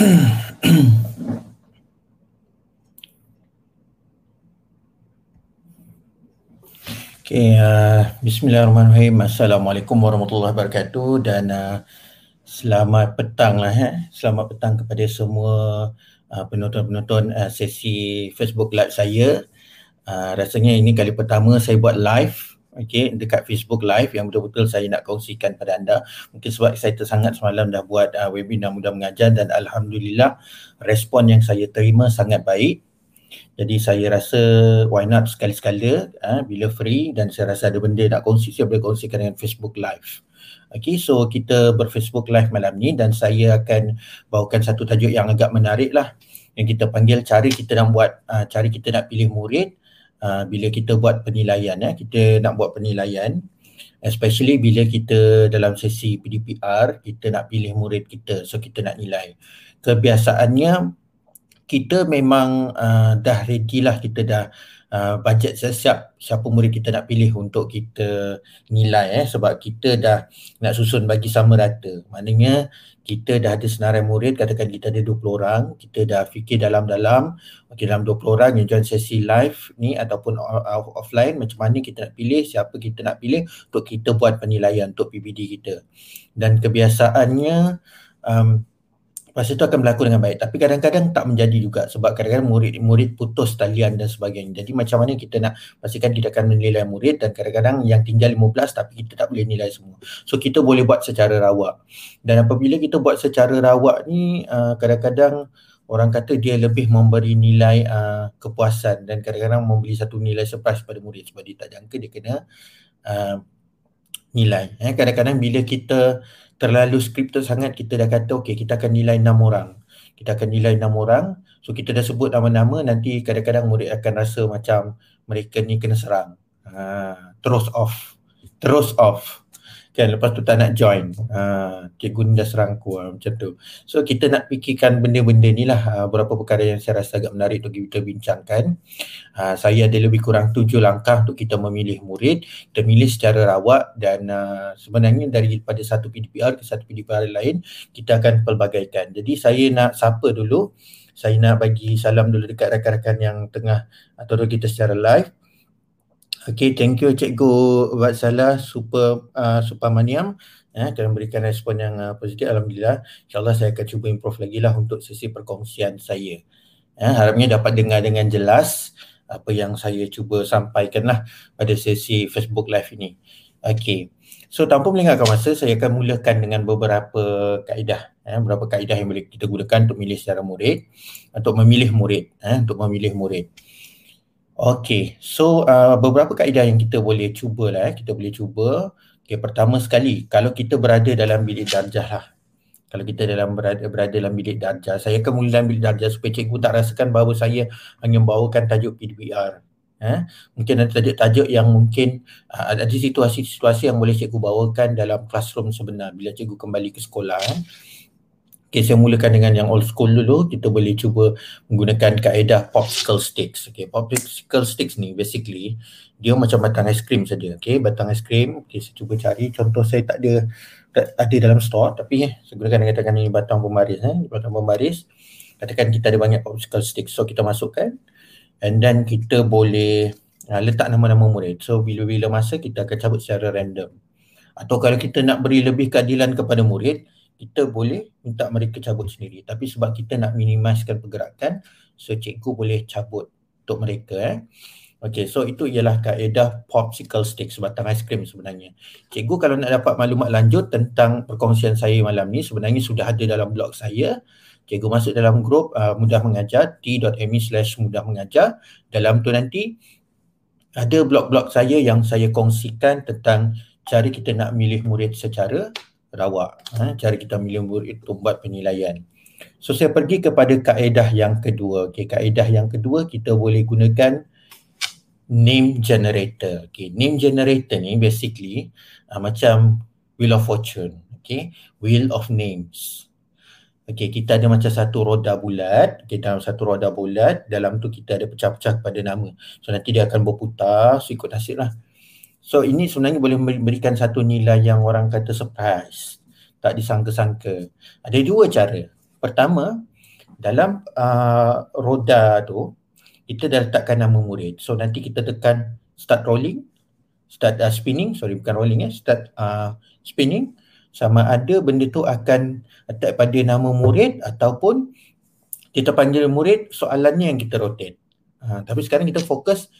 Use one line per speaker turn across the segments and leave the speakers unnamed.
Okay, uh, Bismillahirrahmanirrahim. Assalamualaikum warahmatullahi wabarakatuh dan uh, selamat petang lah eh. Selamat petang kepada semua uh, penonton-penonton uh, sesi Facebook Live saya. Uh, rasanya ini kali pertama saya buat live okay, dekat Facebook Live yang betul-betul saya nak kongsikan pada anda. Mungkin sebab saya sangat semalam dah buat uh, webinar mudah mengajar dan Alhamdulillah respon yang saya terima sangat baik. Jadi saya rasa why not sekali-sekala uh, bila free dan saya rasa ada benda nak kongsi saya boleh kongsikan dengan Facebook Live. Okay, so kita berfacebook live malam ni dan saya akan bawakan satu tajuk yang agak menarik lah yang kita panggil cari kita nak buat, uh, cari kita nak pilih murid uh, bila kita buat penilaian ya, kita nak buat penilaian especially bila kita dalam sesi PDPR kita nak pilih murid kita so kita nak nilai. Kebiasaannya kita memang uh, dah ready lah kita dah uh, budget siap siapa murid kita nak pilih untuk kita nilai eh sebab kita dah nak susun bagi sama rata. Maknanya kita dah ada senarai murid katakan kita ada 20 orang, kita dah fikir dalam-dalam okey dalam 20 orang yang join sesi live ni ataupun offline macam mana kita nak pilih, siapa kita nak pilih untuk kita buat penilaian untuk PBD kita. Dan kebiasaannya um, Masa itu akan berlaku dengan baik tapi kadang-kadang tak menjadi juga sebab kadang-kadang murid-murid putus talian dan sebagainya. Jadi macam mana kita nak pastikan kita akan menilai murid dan kadang-kadang yang tinggal 15 tapi kita tak boleh nilai semua. So kita boleh buat secara rawak. Dan apabila kita buat secara rawak ni uh, kadang-kadang orang kata dia lebih memberi nilai uh, kepuasan dan kadang-kadang memberi satu nilai surprise pada murid sebab dia tak jangka dia kena uh, nilai. Eh, kadang-kadang bila kita terlalu scripted sangat kita dah kata okey kita akan nilai enam orang. Kita akan nilai enam orang. So kita dah sebut nama-nama nanti kadang-kadang murid akan rasa macam mereka ni kena serang. Ha, terus off. Terus off kan lepas tu tak nak join. Ha, cikgu ni dah serang aku ha, macam tu. So kita nak fikirkan benda-benda ni lah. Ha, beberapa perkara yang saya rasa agak menarik untuk kita bincangkan. Ha, saya ada lebih kurang tujuh langkah untuk kita memilih murid. Kita milih secara rawak dan uh, sebenarnya daripada satu PDPR ke satu PDPR lain kita akan pelbagaikan. Jadi saya nak siapa dulu. Saya nak bagi salam dulu dekat rakan-rakan yang tengah atau kita secara live Okay, thank you Cikgu Watsalah Super uh, Supermaniam eh, kerana memberikan respon yang uh, positif. Alhamdulillah. InsyaAllah saya akan cuba improve lagi lah untuk sesi perkongsian saya. Eh, harapnya dapat dengar dengan jelas apa yang saya cuba sampaikan lah pada sesi Facebook Live ini. Okay. So tanpa melengahkan masa, saya akan mulakan dengan beberapa kaedah. Eh, beberapa kaedah yang boleh kita gunakan untuk memilih secara murid. Untuk memilih murid. Eh, untuk memilih murid. Okay, so uh, beberapa kaedah yang kita boleh cuba lah eh. Kita boleh cuba. Okay, pertama sekali, kalau kita berada dalam bilik darjah lah. Kalau kita dalam berada, berada dalam bilik darjah, saya akan mula dalam bilik darjah supaya cikgu tak rasakan bahawa saya hanya membawakan tajuk PDPR. Eh? Mungkin ada tajuk-tajuk yang mungkin uh, ada situasi-situasi yang boleh cikgu bawakan dalam classroom sebenar bila cikgu kembali ke sekolah. Eh? Okay, saya mulakan dengan yang old school dulu. Kita boleh cuba menggunakan kaedah popsicle sticks. Okay, popsicle sticks ni basically dia macam batang aiskrim saja. Okay, batang aiskrim. Okay, saya cuba cari. Contoh saya tak ada tak ada dalam store tapi eh, saya gunakan katakan ini batang pembaris. Eh, batang pembaris. Katakan kita ada banyak popsicle sticks. So, kita masukkan. And then kita boleh uh, letak nama-nama murid. So, bila-bila masa kita akan cabut secara random. Atau kalau kita nak beri lebih keadilan kepada murid, kita boleh minta mereka cabut sendiri tapi sebab kita nak minimiskan pergerakan so cikgu boleh cabut untuk mereka eh Okay, so itu ialah kaedah popsicle stick sebatang aiskrim sebenarnya. Cikgu kalau nak dapat maklumat lanjut tentang perkongsian saya malam ni sebenarnya sudah ada dalam blog saya. Cikgu masuk dalam grup uh, mudah mengajar t.me slash mudah mengajar. Dalam tu nanti ada blog-blog saya yang saya kongsikan tentang cara kita nak milih murid secara rawak ha, cara kita murid itu buat penilaian so saya pergi kepada kaedah yang kedua okay, kaedah yang kedua kita boleh gunakan name generator okay, name generator ni basically uh, macam wheel of fortune okay, wheel of names Okay, kita ada macam satu roda bulat. Okay, dalam satu roda bulat, dalam tu kita ada pecah-pecah pada nama. So, nanti dia akan berputar, so ikut nasib lah. So ini sebenarnya boleh memberikan satu nilai yang orang kata surprise. Tak disangka-sangka. Ada dua cara. Pertama, dalam uh, roda tu kita dah letakkan nama murid. So nanti kita tekan start rolling, start uh, spinning, sorry bukan rolling eh, start uh, spinning sama ada benda tu akan letak pada nama murid ataupun kita panggil murid soalannya yang kita rotate. Uh, tapi sekarang kita fokus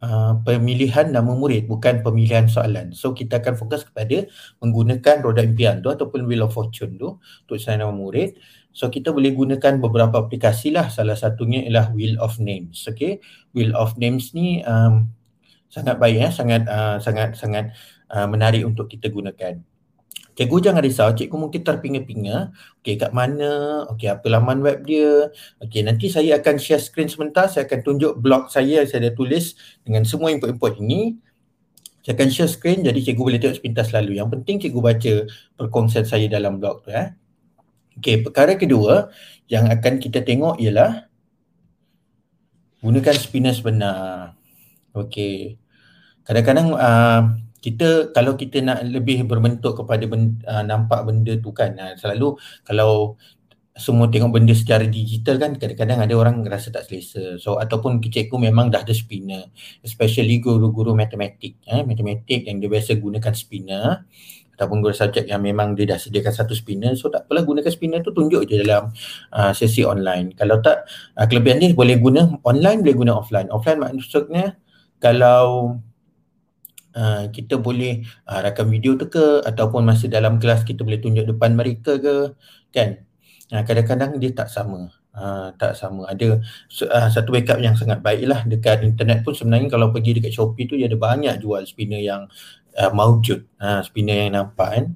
uh, pemilihan nama murid bukan pemilihan soalan. So kita akan fokus kepada menggunakan roda impian tu ataupun wheel of fortune tu untuk saya nama murid. So kita boleh gunakan beberapa aplikasi lah. Salah satunya ialah Wheel of Names. Okay. Wheel of Names ni um, sangat baik ya, sangat uh, sangat sangat uh, menarik untuk kita gunakan. Cikgu jangan risau, cikgu mungkin terpinga-pinga. Okey, kat mana? Okey, apa laman web dia? Okey, nanti saya akan share screen sebentar. Saya akan tunjuk blog saya yang saya dah tulis dengan semua input-input ini. Saya akan share screen jadi cikgu boleh tengok sepintas lalu. Yang penting cikgu baca perkongsian saya dalam blog tu. Eh. Okey, perkara kedua yang akan kita tengok ialah gunakan spinner sebenar. Okey. Kadang-kadang uh, kita kalau kita nak lebih berbentuk kepada benda, uh, nampak benda tu kan uh, selalu kalau semua tengok benda secara digital kan kadang-kadang ada orang rasa tak selesa. So ataupun cikgu memang dah ada spinner especially guru-guru matematik eh matematik yang dia biasa gunakan spinner ataupun guru subjek yang memang dia dah sediakan satu spinner. So tak apalah gunakan spinner tu tunjuk je dalam uh, sesi online. Kalau tak uh, kelebihan ni boleh guna online boleh guna offline. Offline maksudnya kalau uh, kita boleh uh, rakam video tu ke ataupun masa dalam kelas kita boleh tunjuk depan mereka ke kan? Uh, kadang-kadang dia tak sama. Uh, tak sama. Ada uh, satu backup yang sangat baik lah dekat internet pun sebenarnya kalau pergi dekat Shopee tu dia ada banyak jual spinner yang uh, maujud uh, spinner yang nampak kan?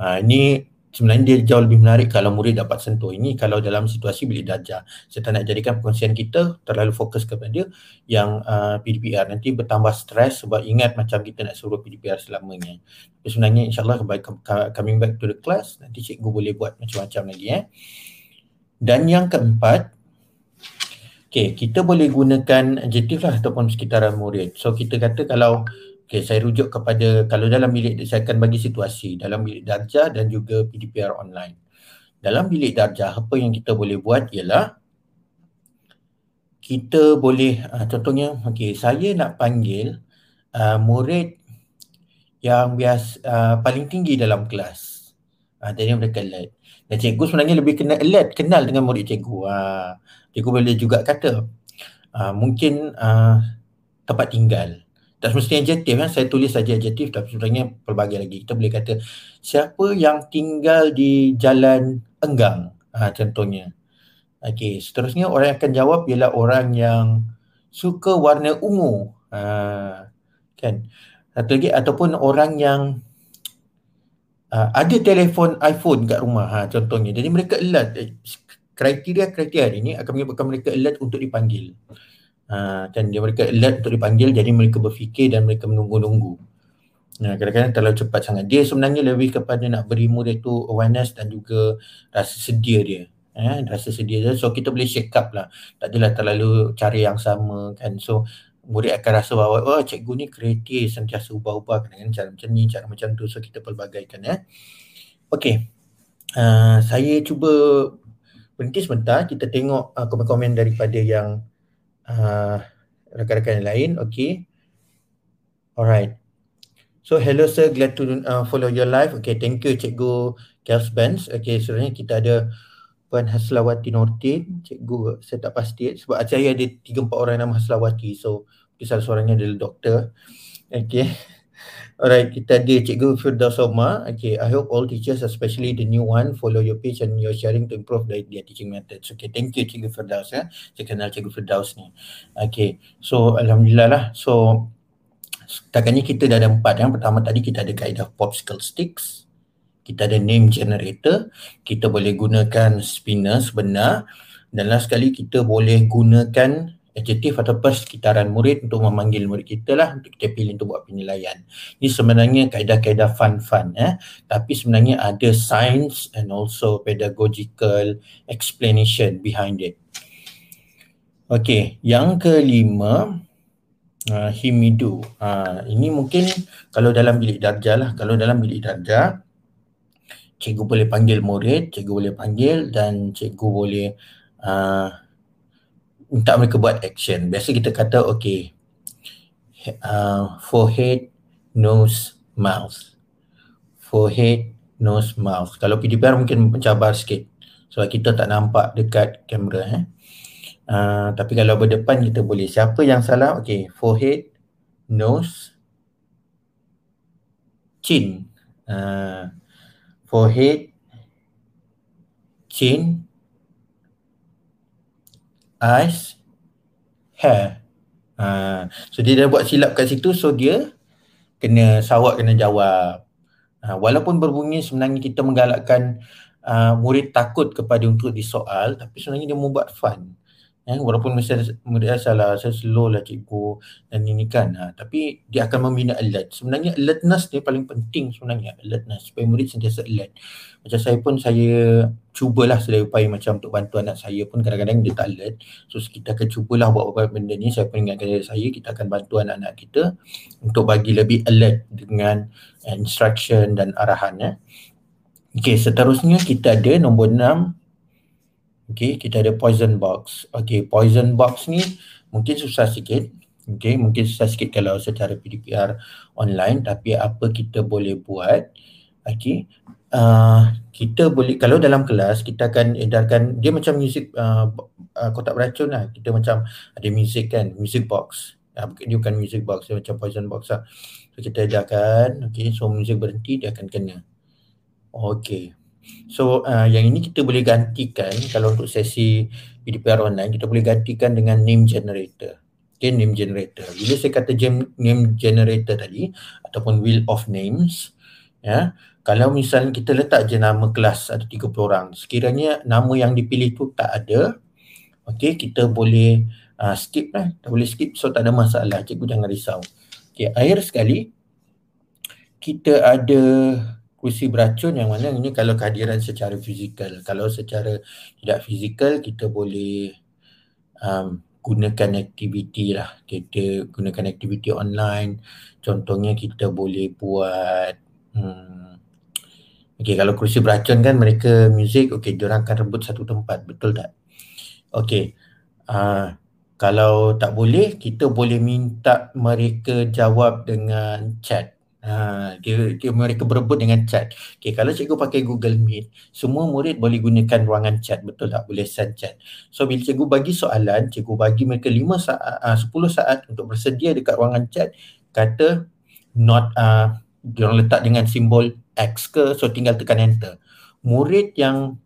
Uh, ini sebenarnya dia jauh lebih menarik kalau murid dapat sentuh ini kalau dalam situasi bilik darjah saya tak nak jadikan perkongsian kita terlalu fokus kepada yang uh, PDPR nanti bertambah stres sebab ingat macam kita nak suruh PDPR selamanya tapi sebenarnya insyaAllah coming back to the class nanti cikgu boleh buat macam-macam lagi eh. dan yang keempat Okay, kita boleh gunakan adjektif lah ataupun sekitaran murid. So kita kata kalau Okay, saya rujuk kepada kalau dalam bilik saya akan bagi situasi dalam bilik darjah dan juga PDPR online. Dalam bilik darjah apa yang kita boleh buat ialah kita boleh uh, contohnya okey saya nak panggil uh, murid yang bias uh, paling tinggi dalam kelas. Uh, jadi mereka alert. Dan cikgu sebenarnya lebih kena alert, kenal dengan murid cikgu. Uh, cikgu boleh juga kata uh, mungkin uh, tempat tinggal tak semestinya adjektif kan saya tulis saja adjektif tapi sebenarnya pelbagai lagi. Kita boleh kata siapa yang tinggal di jalan enggang? Ha, contohnya. Okey seterusnya orang yang akan jawab ialah orang yang suka warna ungu. Ha, kan? Satu lagi ataupun orang yang uh, ada telefon iPhone kat rumah. Ha, contohnya. Jadi mereka alert. Kriteria-kriteria ini akan menyebabkan mereka alert untuk dipanggil Dan dia mereka alert untuk dipanggil jadi mereka berfikir dan mereka menunggu-nunggu. Nah, kadang-kadang terlalu cepat sangat. Dia sebenarnya lebih kepada nak beri murid tu awareness dan juga rasa sedia dia. Eh, rasa sedia dia. So kita boleh shake up lah. Tak adalah terlalu cara yang sama kan. So murid akan rasa bahawa oh cikgu ni kreatif sentiasa ubah-ubah dengan cara macam ni, cara macam tu. So kita pelbagaikan ya. Okay. Uh, saya cuba berhenti sebentar. Kita tengok uh, komen-komen daripada yang uh, rakan-rakan yang lain. Okay. Alright. So hello sir, glad to uh, follow your live. Okay, thank you Cikgu Kels Benz. Okay, sebenarnya kita ada Puan Haslawati Nordin. Cikgu, saya tak pasti sebab saya ada 3-4 orang nama Haslawati. So, kisah suaranya adalah doktor. Okay. Alright, kita ada Cikgu Firdaus Omar. Okay, I hope all teachers, especially the new one, follow your page and your sharing to improve their, their teaching methods. Okay, thank you Cikgu Firdaus. Ya. Saya kenal Cikgu Firdaus ni. Okay, so Alhamdulillah lah. So, setakat ni kita dah ada empat. Yang pertama tadi kita ada kaedah popsicle sticks. Kita ada name generator. Kita boleh gunakan spinner sebenar. Dan last sekali kita boleh gunakan adjektif atau persekitaran murid untuk memanggil murid kita lah untuk kita pilih untuk buat penilaian. Ini sebenarnya kaedah-kaedah fun-fun eh. Tapi sebenarnya ada science and also pedagogical explanation behind it. Okay, yang kelima uh, Himidu. Uh, ini mungkin kalau dalam bilik darjah lah. Kalau dalam bilik darjah cikgu boleh panggil murid, cikgu boleh panggil dan cikgu boleh uh, minta mereka buat action. Biasa kita kata okay, uh, forehead, nose, mouth. Forehead, nose, mouth. Kalau PDPR mungkin mencabar sikit sebab kita tak nampak dekat kamera. Eh. Uh, tapi kalau berdepan kita boleh. Siapa yang salah? Okay, forehead, nose, chin. Uh, forehead, chin, eyes, hair. Uh, so dia dah buat silap kat situ so dia kena sawak kena jawab. Uh, walaupun berbunyi sebenarnya kita menggalakkan uh, murid takut kepada untuk disoal tapi sebenarnya dia mau buat fun eh, walaupun mesti mereka salah, saya slow lah cikgu dan ini kan. Ha, tapi dia akan membina alert. Sebenarnya alertness dia paling penting sebenarnya. Alertness supaya murid sentiasa alert. Macam saya pun saya cubalah sedaya upaya macam untuk bantu anak saya pun kadang-kadang dia tak alert. So kita akan cubalah buat apa benda ni. Saya pun ingatkan dari saya kita akan bantu anak-anak kita untuk bagi lebih alert dengan eh, instruction dan arahan. Eh. Ya. Okay seterusnya kita ada nombor enam Okey, kita ada poison box. Okey, poison box ni mungkin susah sikit. Okey, mungkin susah sikit kalau secara PDPR online tapi apa kita boleh buat? Okey. Uh, kita boleh kalau dalam kelas kita akan edarkan dia macam music uh, uh, kotak beracun lah kita macam ada music kan music box uh, bukan, dia bukan music box dia macam poison box lah so kita edarkan okay so music berhenti dia akan kena okay So uh, yang ini kita boleh gantikan kalau untuk sesi PDPR online kita boleh gantikan dengan name generator. Okay, name generator. Bila saya kata gem, name generator tadi ataupun wheel of names, ya, kalau misalnya kita letak je nama kelas ada 30 orang, sekiranya nama yang dipilih tu tak ada, okay, kita boleh uh, skip lah. Tak boleh skip so tak ada masalah. Cikgu jangan risau. Okay, akhir sekali kita ada kursi beracun yang mana ini kalau kehadiran secara fizikal. Kalau secara tidak fizikal kita boleh um, gunakan aktiviti lah. Kita gunakan aktiviti online. Contohnya kita boleh buat hmm, Okay, kalau kursi beracun kan mereka muzik, okay, diorang akan rebut satu tempat, betul tak? Okay, uh, kalau tak boleh, kita boleh minta mereka jawab dengan chat. Ha, dia, dia mereka berebut dengan chat. Okay, kalau cikgu pakai Google Meet, semua murid boleh gunakan ruangan chat, betul tak? Boleh send chat. So bila cikgu bagi soalan, cikgu bagi mereka 5 saat, uh, 10 saat untuk bersedia dekat ruangan chat, kata not uh, dia orang letak dengan simbol X ke, so tinggal tekan enter. Murid yang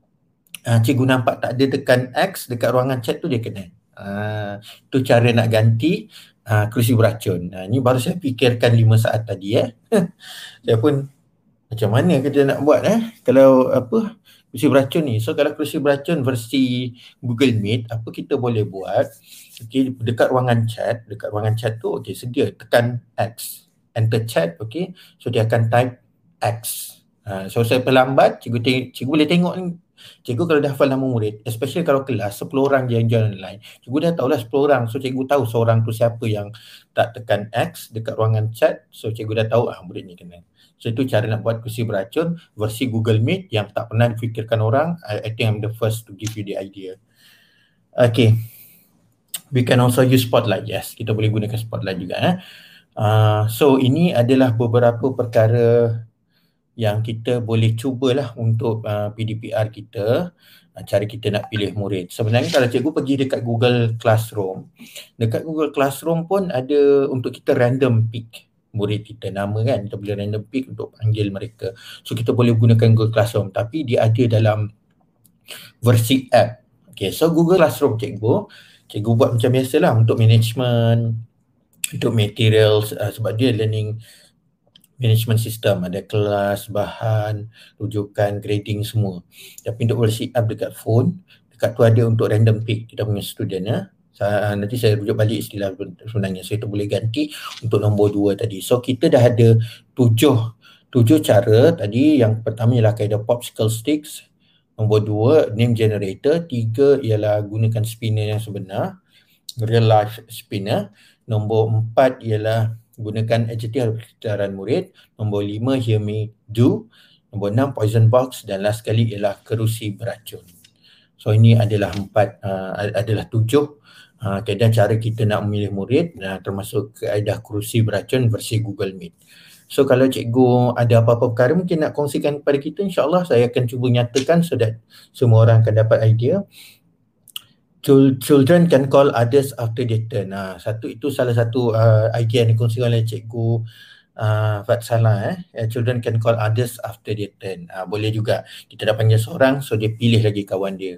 uh, cikgu nampak tak ada tekan X dekat ruangan chat tu dia kena. Uh, tu cara nak ganti uh, kerusi beracun. Uh, ni baru saya fikirkan lima saat tadi eh. saya pun macam mana kita nak buat eh kalau apa kerusi beracun ni. So kalau kerusi beracun versi Google Meet apa kita boleh buat? Okey dekat ruangan chat, dekat ruangan chat tu okey sedia tekan X. Enter chat okey. So dia akan type X. Uh, so saya perlambat, cikgu, teng- cikgu boleh tengok ni Cikgu kalau dah hafal nama murid, especially kalau kelas 10 orang yang join online, cikgu dah tahulah 10 orang. So cikgu tahu seorang tu siapa yang tak tekan X dekat ruangan chat. So cikgu dah tahu ah murid ni kena. So itu cara nak buat kursi beracun versi Google Meet yang tak pernah difikirkan orang. I, I think I'm the first to give you the idea. Okay. We can also use Spotlight. Yes, kita boleh gunakan Spotlight juga. Eh. Uh, so ini adalah beberapa perkara yang kita boleh cubalah untuk uh, PDPR kita uh, cara kita nak pilih murid. Sebenarnya kalau cikgu pergi dekat Google Classroom, dekat Google Classroom pun ada untuk kita random pick murid kita nama kan, kita boleh random pick untuk panggil mereka. So kita boleh gunakan Google Classroom tapi dia ada dalam versi app. Okay, so Google Classroom cikgu, cikgu buat macam biasalah untuk management, untuk materials uh, sebab dia learning management system ada kelas, bahan, rujukan, grading semua. Tapi untuk versi app dekat phone, dekat tu ada untuk random pick kita punya student ya. Saya, nanti saya rujuk balik istilah sebenarnya. So itu boleh ganti untuk nombor dua tadi. So kita dah ada tujuh tujuh cara tadi. Yang pertama ialah kaedah popsicle sticks. Nombor dua name generator. Tiga ialah gunakan spinner yang sebenar. Real life spinner. Nombor empat ialah gunakan adjektif persekitaran murid. Nombor lima, hear me do. Nombor enam poison box dan last sekali ialah kerusi beracun. So ini adalah empat, uh, adalah tujuh uh, kaedah cara kita nak memilih murid uh, termasuk kaedah kerusi beracun versi Google Meet. So kalau cikgu ada apa-apa perkara mungkin nak kongsikan kepada kita insyaAllah saya akan cuba nyatakan so that semua orang akan dapat idea. Children can call others after their turn. Nah, satu itu salah satu uh, idea yang dikongsikan oleh cikgu uh, Fatsala eh. Uh, children can call others after their turn. Uh, boleh juga kita dah panggil seorang so dia pilih lagi kawan dia.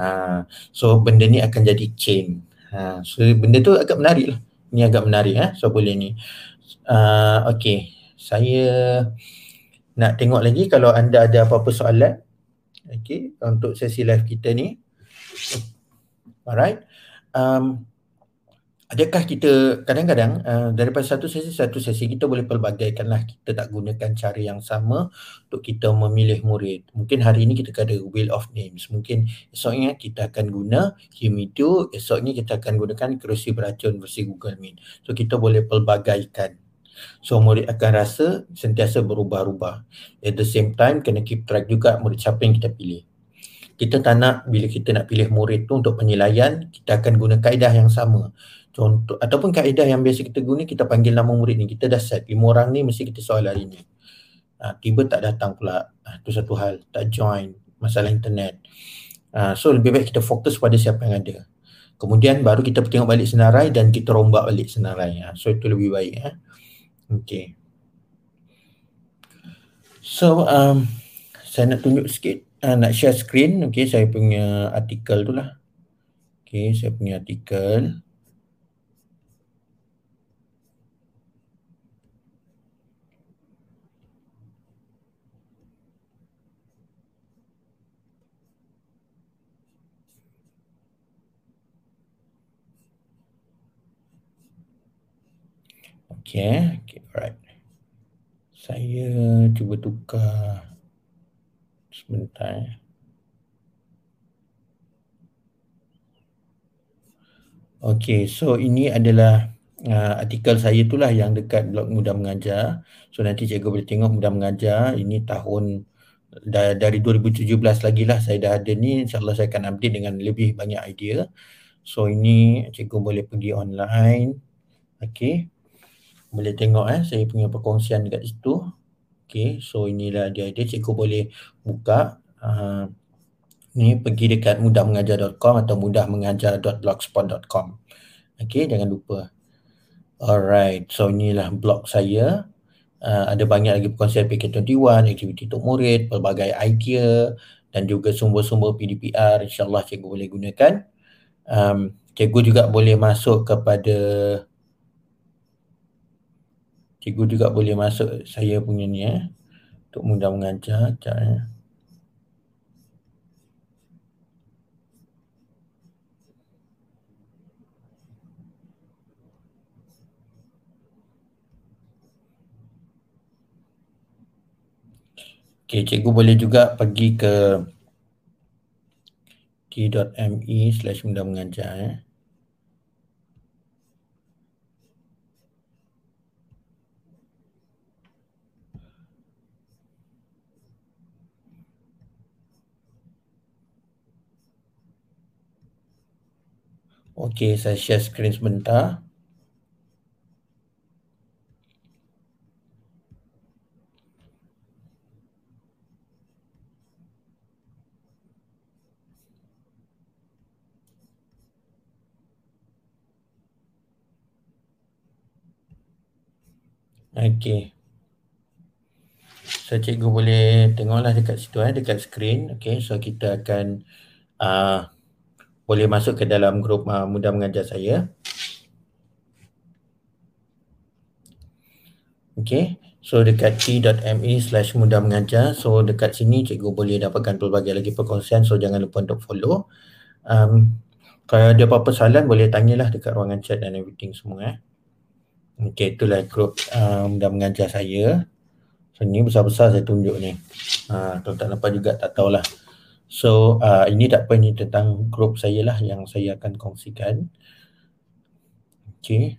Uh, so benda ni akan jadi chain. Uh, so benda tu agak menarik lah. Ni agak menarik eh. So boleh ni. Uh, okay saya nak tengok lagi kalau anda ada apa-apa soalan okay, untuk sesi live kita ni alright. Um, adakah kita kadang-kadang uh, daripada satu sesi satu sesi kita boleh pelbagaikan lah kita tak gunakan cara yang sama untuk kita memilih murid. Mungkin hari ini kita ada wheel of names. Mungkin esoknya kita akan guna Himido esoknya kita akan gunakan kerusi beracun versi Google Meet. So kita boleh pelbagaikan. So murid akan rasa sentiasa berubah-ubah. At the same time kena keep track juga murid siapa yang kita pilih. Kita tak nak bila kita nak pilih murid tu untuk penilaian, kita akan guna kaedah yang sama. Contoh ataupun kaedah yang biasa kita guna kita panggil nama murid ni. Kita dah set lima orang ni mesti kita soal hari ni. Ha, tiba tak datang pula. Ha, tu satu hal. Tak join. Masalah internet. Ha, so lebih baik kita fokus pada siapa yang ada. Kemudian baru kita tengok balik senarai dan kita rombak balik senarai. Ha, so itu lebih baik. Ha. Okay. So, um, saya nak tunjuk sikit, uh, nak share screen. Okay, saya punya artikel tu lah. Okay, saya punya artikel. Okay, okay, alright. Saya cuba tukar sebentar. Eh. Okay, so ini adalah uh, artikel saya itulah yang dekat blog Mudah Mengajar. So nanti cikgu boleh tengok Mudah Mengajar. Ini tahun da- dari 2017 lagi lah saya dah ada ni. InsyaAllah saya akan update dengan lebih banyak idea. So ini cikgu boleh pergi online. Okay boleh tengok eh saya punya perkongsian dekat situ. Okay, so inilah dia dia cikgu boleh buka uh, ni pergi dekat mudahmengajar.com atau mudahmengajar.blogspot.com. Okay, jangan lupa. Alright, so inilah blog saya. Uh, ada banyak lagi perkongsian PK21, aktiviti untuk murid, pelbagai idea dan juga sumber-sumber PDPR insyaAllah cikgu boleh gunakan. Um, cikgu juga boleh masuk kepada cikgu juga boleh masuk saya punya ni eh untuk mudah mengajar sekejap eh. Okay, cikgu boleh juga pergi ke t.me slash mudah mengajar eh. Okey, saya share screen sebentar. Okey. So cikgu boleh tengoklah dekat situ eh, dekat screen. Okey, so kita akan uh, boleh masuk ke dalam grup uh, mudah mengajar saya. Okay, so dekat t.me slash mudah mengajar. So dekat sini cikgu boleh dapatkan pelbagai lagi perkongsian. So jangan lupa untuk follow. Um, kalau ada apa-apa soalan boleh tanyalah dekat ruangan chat dan everything semua. Eh. Okay, itulah grup uh, mudah mengajar saya. So ni besar-besar saya tunjuk ni. Uh, kalau tak nampak juga tak tahulah. So uh, ini tak apa ini tentang grup saya lah yang saya akan kongsikan. Okay.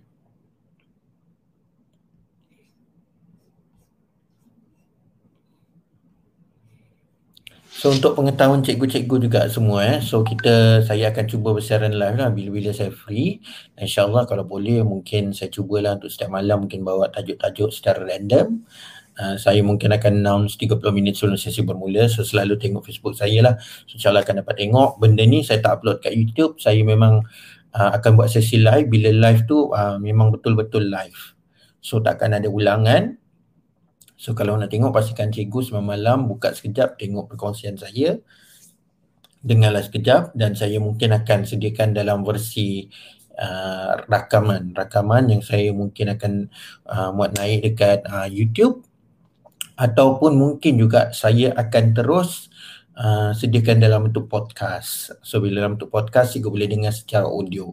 So untuk pengetahuan cikgu-cikgu juga semua eh. So kita saya akan cuba bersiaran live lah bila-bila saya free. InsyaAllah kalau boleh mungkin saya cubalah untuk setiap malam mungkin bawa tajuk-tajuk secara random. Uh, saya mungkin akan announce 30 minit sebelum sesi bermula. So selalu tengok Facebook saya lah. InsyaAllah akan dapat tengok. Benda ni saya tak upload kat YouTube. Saya memang uh, akan buat sesi live. Bila live tu uh, memang betul-betul live. So takkan ada ulangan. So kalau nak tengok pastikan cikgu semalam malam buka sekejap tengok perkongsian saya. Dengarlah sekejap dan saya mungkin akan sediakan dalam versi uh, rakaman. Rakaman yang saya mungkin akan uh, muat naik dekat uh, YouTube ataupun mungkin juga saya akan terus uh, sediakan dalam bentuk podcast. So bila dalam bentuk podcast cikgu boleh dengar secara audio.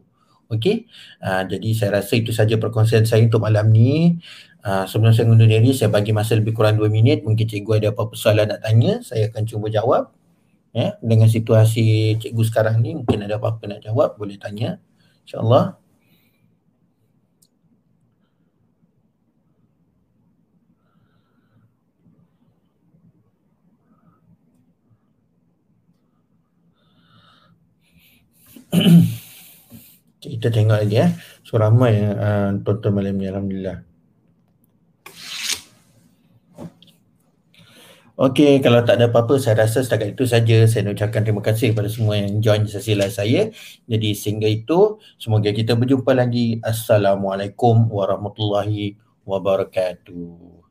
Okey. Uh, jadi saya rasa itu saja perkongsian saya untuk malam ni. Uh, sebelum saya undur diri, saya bagi masa lebih kurang 2 minit. Mungkin cikgu ada apa-apa soalan nak tanya, saya akan cuba jawab. Ya, dengan situasi cikgu sekarang ni, mungkin ada apa-apa nak jawab, boleh tanya. InsyaAllah. Kita tengok lagi ya. So ramai yang uh, tonton malam ni Alhamdulillah. Okey, kalau tak ada apa-apa, saya rasa setakat itu saja. Saya nak ucapkan terima kasih kepada semua yang join sesi live saya. Jadi sehingga itu, semoga kita berjumpa lagi. Assalamualaikum warahmatullahi wabarakatuh.